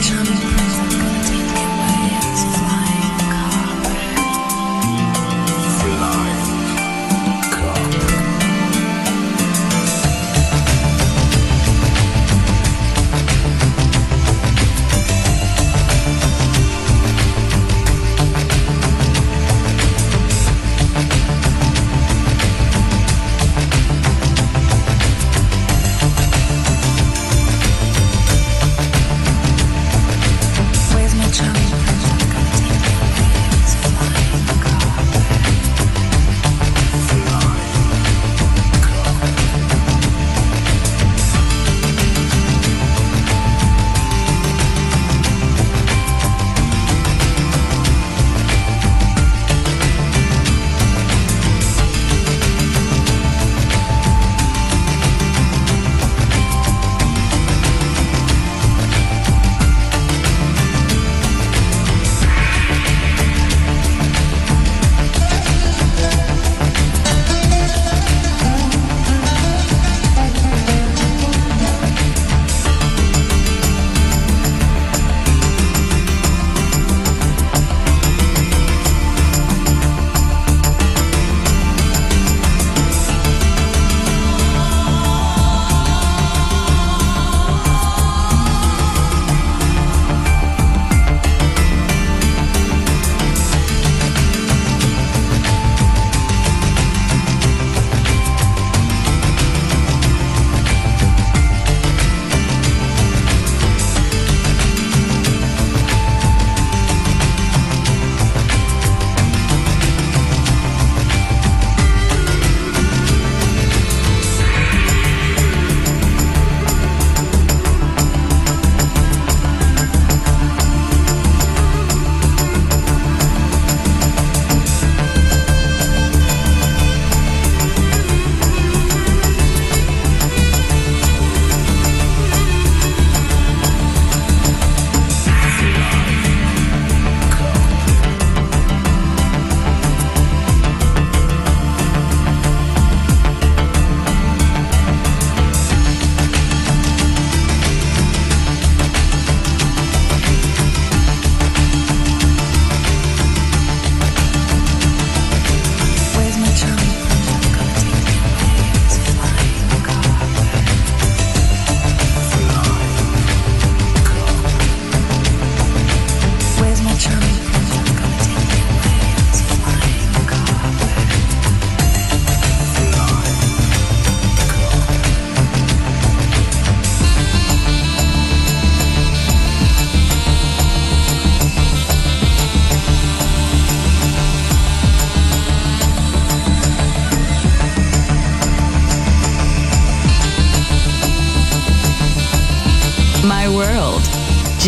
Where's